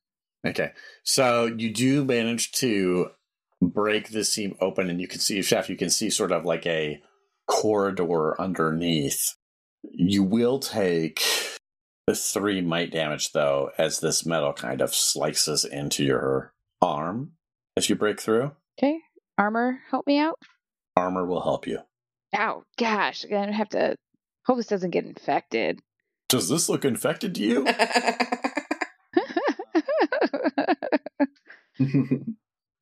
Okay, so you do manage to break the seam open, and you can see, Chef, you can see sort of like a corridor underneath. You will take the three might damage, though, as this metal kind of slices into your arm as you break through. Okay. Armor, help me out. Armor will help you. Ow, gosh, I'm gonna have to hope this doesn't get infected. Does this look infected to you?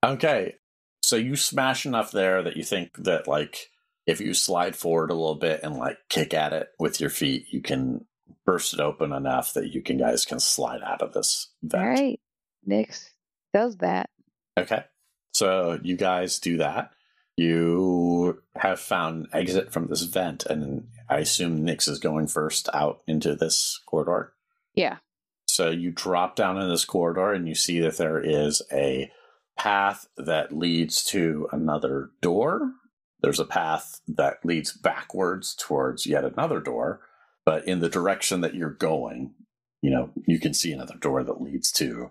Okay. So you smash enough there that you think that like if you slide forward a little bit and like kick at it with your feet, you can burst it open enough that you can guys can slide out of this vent. All right. Nix does that. Okay. So you guys do that. You have found exit from this vent, and I assume Nix is going first out into this corridor. Yeah. So you drop down in this corridor and you see that there is a path that leads to another door. There's a path that leads backwards towards yet another door, but in the direction that you're going, you know, you can see another door that leads to,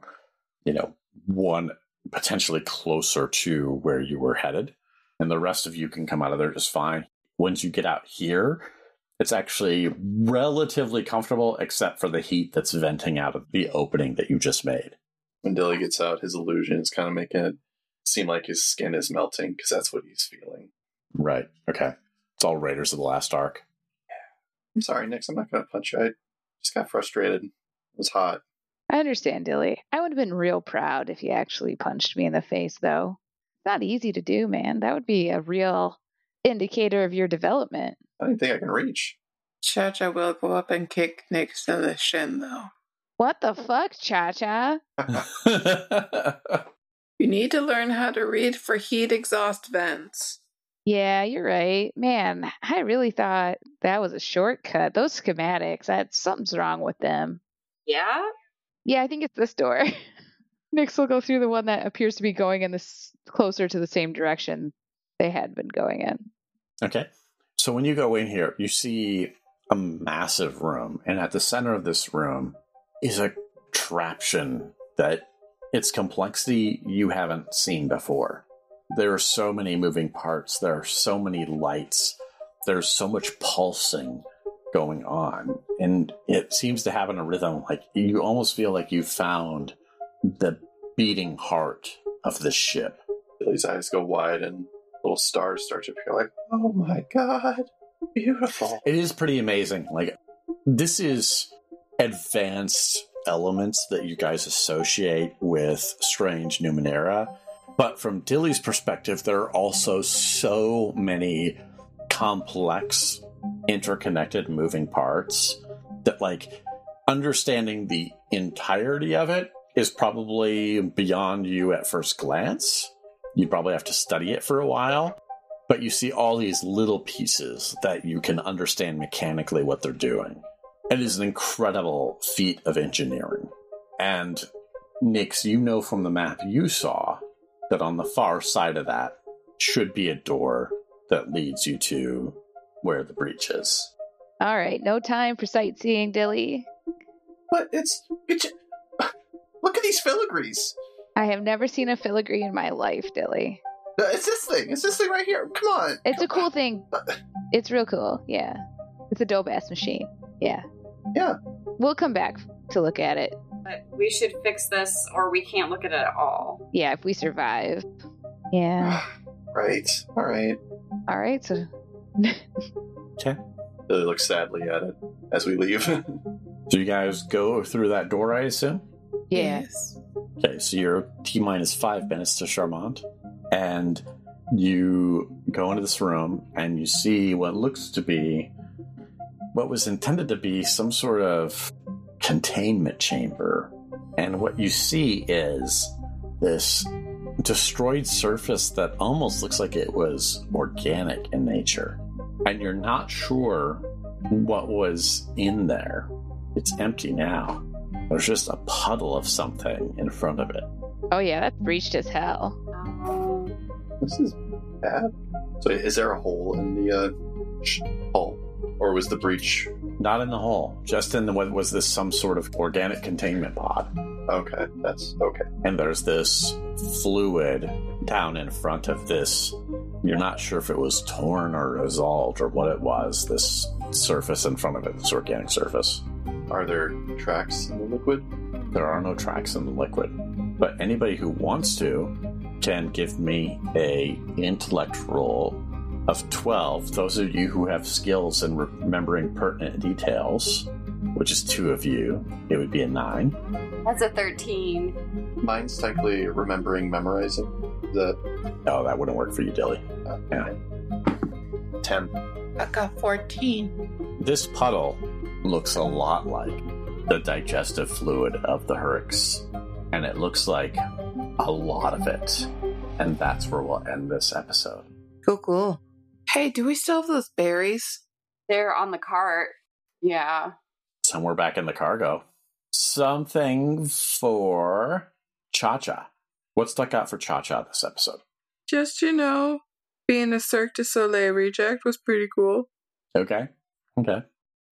you know, one potentially closer to where you were headed. And the rest of you can come out of there just fine. Once you get out here, it's actually relatively comfortable, except for the heat that's venting out of the opening that you just made. when Dilly gets out, his illusion is kind of making it seem like his skin is melting because that's what he's feeling. Right. Okay. It's all Raiders of the Last Ark. I'm sorry, Nix. I'm not going to punch you. I just got frustrated. It was hot. I understand, Dilly. I would have been real proud if you actually punched me in the face, though. It's not easy to do, man. That would be a real indicator of your development. I don't think I can reach. Cha Cha will go up and kick Nix in the shin, though. What the fuck, Cha Cha? You need to learn how to read for heat exhaust vents. Yeah, you're right. Man, I really thought that was a shortcut. Those schematics, that something's wrong with them. Yeah? Yeah, I think it's this door. Nix will go through the one that appears to be going in this closer to the same direction they had been going in. okay. So when you go in here, you see a massive room, and at the center of this room is a contraption that its complexity you haven't seen before. There are so many moving parts, there are so many lights, there's so much pulsing going on, and it seems to have a rhythm like you almost feel like you found the beating heart of the ship. Dilly's eyes go wide and little stars start to appear like, oh my god, beautiful. It is pretty amazing. Like this is advanced elements that you guys associate with strange Numenera. But from Dilly's perspective, there are also so many complex, interconnected moving parts that like understanding the entirety of it is probably beyond you at first glance. You'd probably have to study it for a while but you see all these little pieces that you can understand mechanically what they're doing. It is an incredible feat of engineering. And Nix, you know from the map you saw that on the far side of that should be a door that leads you to where the breach is. All right, no time for sightseeing, Dilly. But it's, it's look at these filigrees. I have never seen a filigree in my life, Dilly. Uh, It's this thing. It's this thing right here. Come on. It's a cool thing. It's real cool. Yeah. It's a dope ass machine. Yeah. Yeah. We'll come back to look at it. But we should fix this or we can't look at it at all. Yeah, if we survive. Yeah. right. All right. All right. So Okay. Dilly looks sadly at it as we leave. So you guys go through that door, I assume? Yes. Okay, so you're T minus five minutes to Charmant, and you go into this room and you see what looks to be what was intended to be some sort of containment chamber. And what you see is this destroyed surface that almost looks like it was organic in nature. And you're not sure what was in there. It's empty now. There's just a puddle of something in front of it. Oh yeah, that's breached as hell. This is bad. So is there a hole in the uh, sh- hull, or was the breach? Not in the hole, just in the what was this some sort of organic containment pod. Okay, that's okay. And there's this fluid down in front of this. You're not sure if it was torn or resolved or what it was. This surface in front of it, this organic surface. Are there tracks in the liquid? There are no tracks in the liquid. But anybody who wants to can give me a intellect roll of 12. Those of you who have skills in remembering pertinent details, which is two of you, it would be a 9. That's a 13. Mine's technically remembering, memorizing. The Oh, that wouldn't work for you, Dilly. uh, Yeah. ten. I got 14. This puddle looks a lot like the digestive fluid of the Hurricks, and it looks like a lot of it. And that's where we'll end this episode. Cool, cool. Hey, do we still have those berries? They're on the cart. Yeah. Somewhere back in the cargo. Something for Cha Cha. What stuck out for Cha Cha this episode? Just, you know, being a Cirque du Soleil reject was pretty cool. Okay. Okay.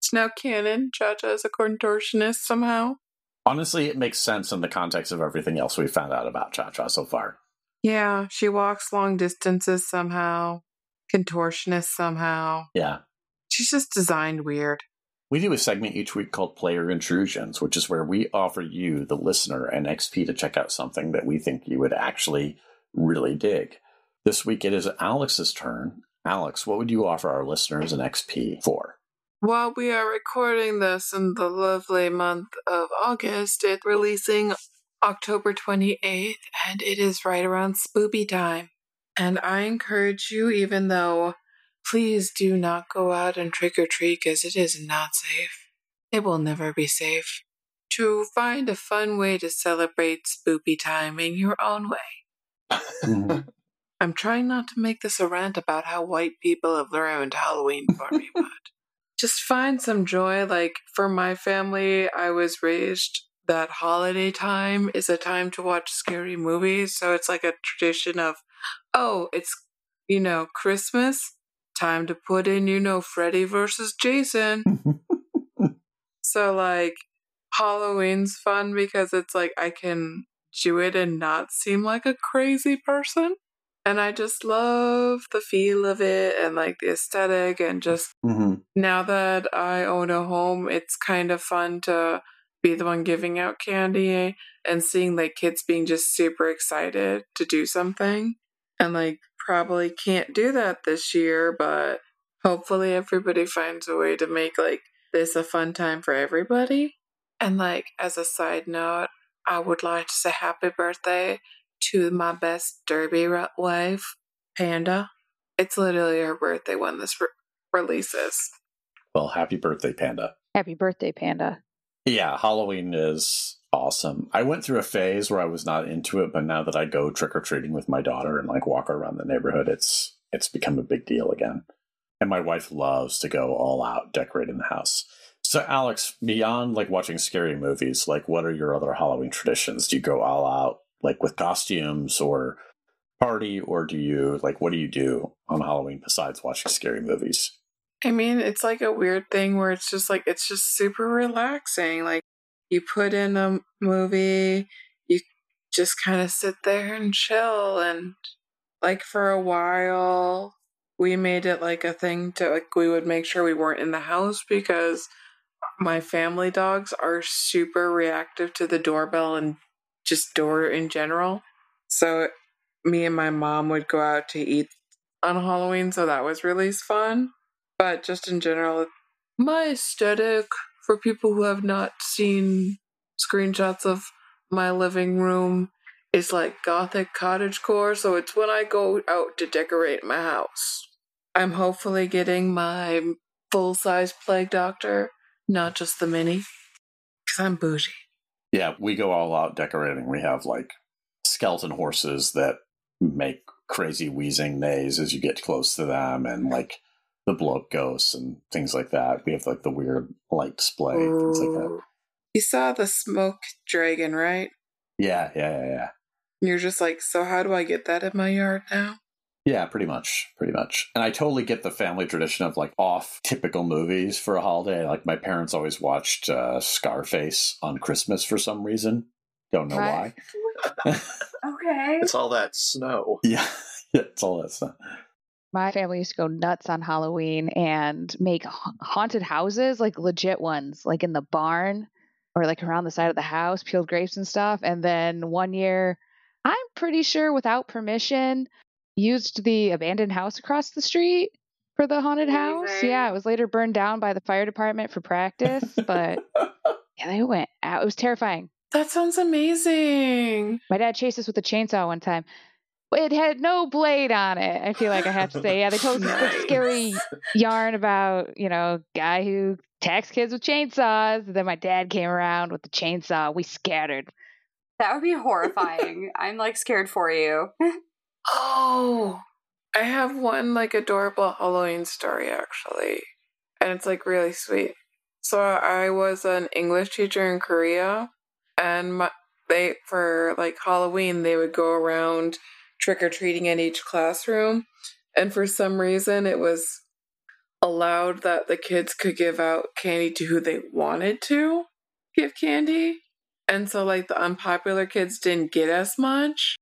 It's now canon. Cha Cha is a contortionist somehow. Honestly, it makes sense in the context of everything else we found out about Cha Cha so far. Yeah, she walks long distances somehow. Contortionist somehow. Yeah. She's just designed weird. We do a segment each week called Player Intrusions, which is where we offer you, the listener, an XP to check out something that we think you would actually really dig. This week it is Alex's turn. Alex, what would you offer our listeners an XP for? While we are recording this in the lovely month of August, it's releasing October 28th, and it is right around spoopy time. And I encourage you, even though please do not go out and trick or treat because it is not safe. It will never be safe. To find a fun way to celebrate spoopy time in your own way. I'm trying not to make this a rant about how white people have ruined Halloween for me, but just find some joy. Like for my family, I was raised that holiday time is a time to watch scary movies. So it's like a tradition of, oh, it's, you know, Christmas, time to put in, you know, Freddy versus Jason. so like Halloween's fun because it's like I can do it and not seem like a crazy person. And I just love the feel of it and like the aesthetic and just mm-hmm. now that I own a home, it's kind of fun to be the one giving out candy and seeing like kids being just super excited to do something. And like probably can't do that this year, but hopefully everybody finds a way to make like this a fun time for everybody. And like as a side note, I would like to say happy birthday to my best derby wife, Panda. It's literally her birthday when this re- releases. Well, happy birthday, Panda. Happy birthday, Panda. Yeah, Halloween is awesome. I went through a phase where I was not into it, but now that I go trick or treating with my daughter and like walk around the neighborhood, it's it's become a big deal again. And my wife loves to go all out decorating the house. So Alex, beyond like watching scary movies, like what are your other Halloween traditions? Do you go all out like with costumes or party or do you like what do you do on Halloween besides watching scary movies? I mean, it's like a weird thing where it's just like it's just super relaxing. Like you put in a movie, you just kind of sit there and chill and like for a while we made it like a thing to like we would make sure we weren't in the house because my family dogs are super reactive to the doorbell and just door in general. So me and my mom would go out to eat on Halloween, so that was really fun. But just in general, my aesthetic for people who have not seen screenshots of my living room is like gothic cottage core, so it's when I go out to decorate my house. I'm hopefully getting my full size plague doctor, not just the mini, because I'm bougie. Yeah, we go all out decorating. We have like skeleton horses that make crazy wheezing neighs as you get close to them, and like the blow up ghosts and things like that. We have like the weird light display, things like that. You saw the smoke dragon, right? Yeah, yeah, yeah, yeah. You're just like, so how do I get that in my yard now? Yeah, pretty much, pretty much. And I totally get the family tradition of like off typical movies for a holiday. Like my parents always watched uh, Scarface on Christmas for some reason. Don't know Right. why. Okay. It's all that snow. yeah, yeah, it's all that snow. My family used to go nuts on Halloween and make haunted houses, like legit ones, like in the barn or like around the side of the house, peeled grapes and stuff. And then one year, I'm pretty sure without permission, used the abandoned house across the street for the haunted house. Amazing. Yeah, it was later burned down by the fire department for practice, but yeah, they went out. It was terrifying. That sounds amazing. My dad chased us with a chainsaw one time. It had no blade on it. I feel like I have to say, yeah, they told us this Nice. scary yarn about you know guy who attacks kids with chainsaws. And then my dad came around with the chainsaw. We scattered. That would be horrifying. I'm like scared for you. Oh, I have one like adorable Halloween story actually, and it's like really sweet. So I was an English teacher in Korea, and my, they for like Halloween they would go around trick or treating in each classroom, and for some reason it was allowed that the kids could give out candy to who they wanted to give candy, and so like the unpopular kids didn't get as much.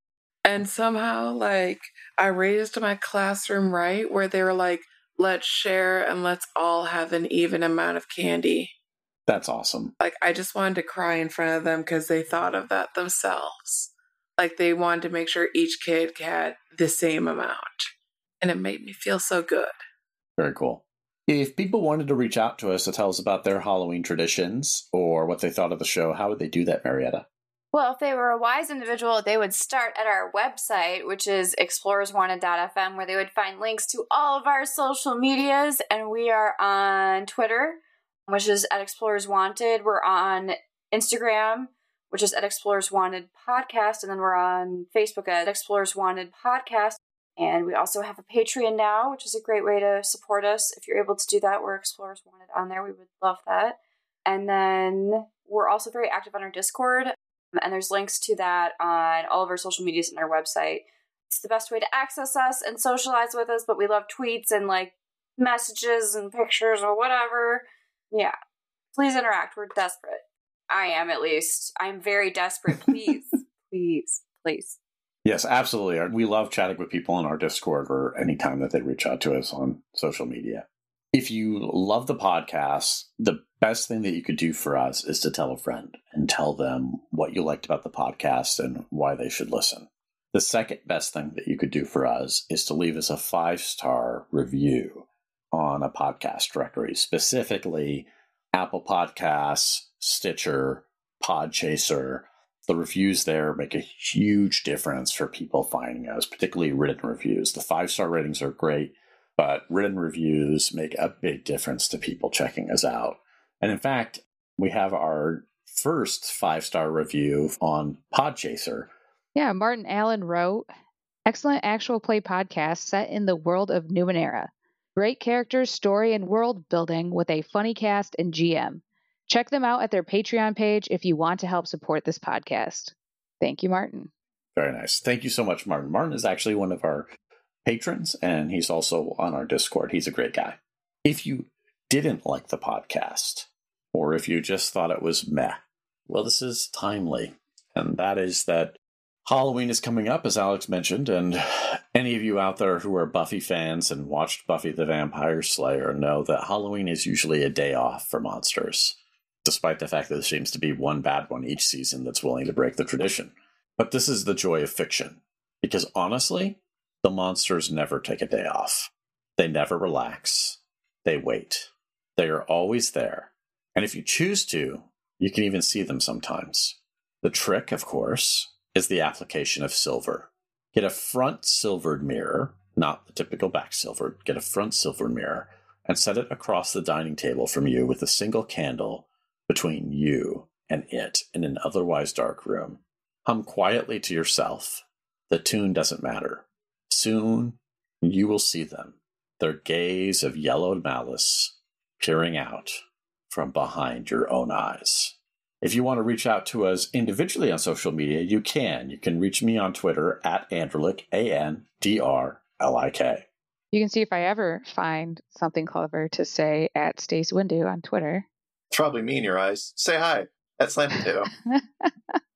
And somehow, like, I raised my classroom right where they were like, let's share and let's all have an even amount of candy. That's awesome. Like, I just wanted to cry in front of them because they thought of that themselves. Like, they wanted to make sure each kid had the same amount. And it made me feel so good. Very cool. If people wanted to reach out to us to tell us about their Halloween traditions or what they thought of the show, how would they do that, Marietta? Well, if they were a wise individual, they would start at our website, which is explorerswanted.fm, where they would find links to all of our social medias. And we are on Twitter, which is at Explorers Wanted. We're on Instagram, which is at Explorers Wanted Podcast. And then we're on Facebook at Explorers Wanted Podcast. And we also have a Patreon now, which is a great way to support us. If you're able to do that, we're Explorers Wanted on there. We would love that. And then we're also very active on our Discord. And there's links to that on all of our social medias and our website. It's the best way to access us and socialize with us, but we love tweets and like messages and pictures or whatever. Yeah. Please interact. We're desperate. I am at least. I'm very desperate. Please. please. Please. Yes, absolutely. We love chatting with people on our Discord or anytime that they reach out to us on social media. If you love the podcast, the best thing that you could do for us is to tell a friend and tell them what you liked about the podcast and why they should listen. The second best thing that you could do for us is to leave us a five star review on a podcast directory, specifically Apple Podcasts, Stitcher, Podchaser. The reviews there make a huge difference for people finding us, particularly written reviews. The five star ratings are great, but written reviews make a big difference to people checking us out. And in fact, we have our first five star review on Podchaser. Yeah, Martin Allen wrote, excellent actual play podcast set in the world of Numenera. Great characters, story, and world building with a funny cast and GM. Check them out at their Patreon page if you want to help support this podcast. Thank you, Martin. Very nice. Thank you so much, Martin. Martin is actually one of our patrons, and he's also on our Discord. He's a great guy. If you didn't like the podcast, or if you just thought it was meh, well, this is timely. And that is that Halloween is coming up, as Alex mentioned, and any of you out there who are Buffy fans and watched Buffy the Vampire Slayer know that Halloween is usually a day off for monsters, despite the fact that there seems to be one bad one each season that's willing to break the tradition. But this is the joy of fiction, because honestly, the monsters never take a day off. They never relax. They wait. They are always there. And if you choose to, you can even see them sometimes. The trick, of course, is the application of silver. Get a front silvered mirror, not the typical back silvered, get a front silvered mirror and set it across the dining table from you with a single candle between you and it in an otherwise dark room. Hum quietly to yourself. The tune doesn't matter. Soon you will see them, their gaze of yellowed malice peering out from behind your own eyes. If you want to reach out to us individually on social media, you can. You can reach me on Twitter at Andrlik, A N D R L I K. You can see if I ever find something clever to say at Stace Windu on Twitter. It's probably me in your eyes. Say hi at Slam Potato.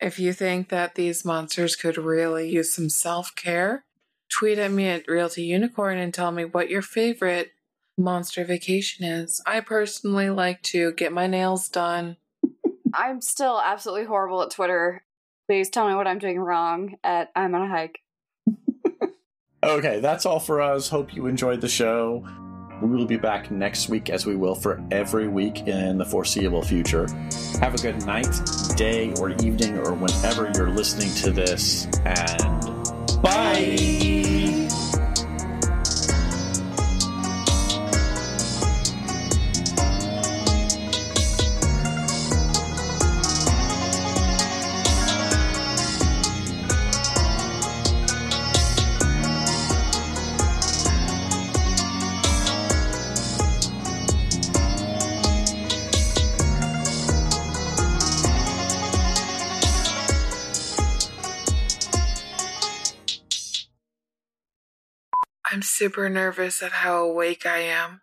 If you think that these monsters could really use some self care, tweet at me at Realty Unicorn and tell me what your favorite monster vacation is. I personally like to get my nails done. I'm still absolutely horrible at Twitter. Please tell me what I'm doing wrong at I'm on a hike. Okay, that's all for us. Hope you enjoyed the show. We will be back next week, as we will for every week in the foreseeable future. Have a good night, day, or evening, or whenever you're listening to this, and bye. Super nervous at how awake I am.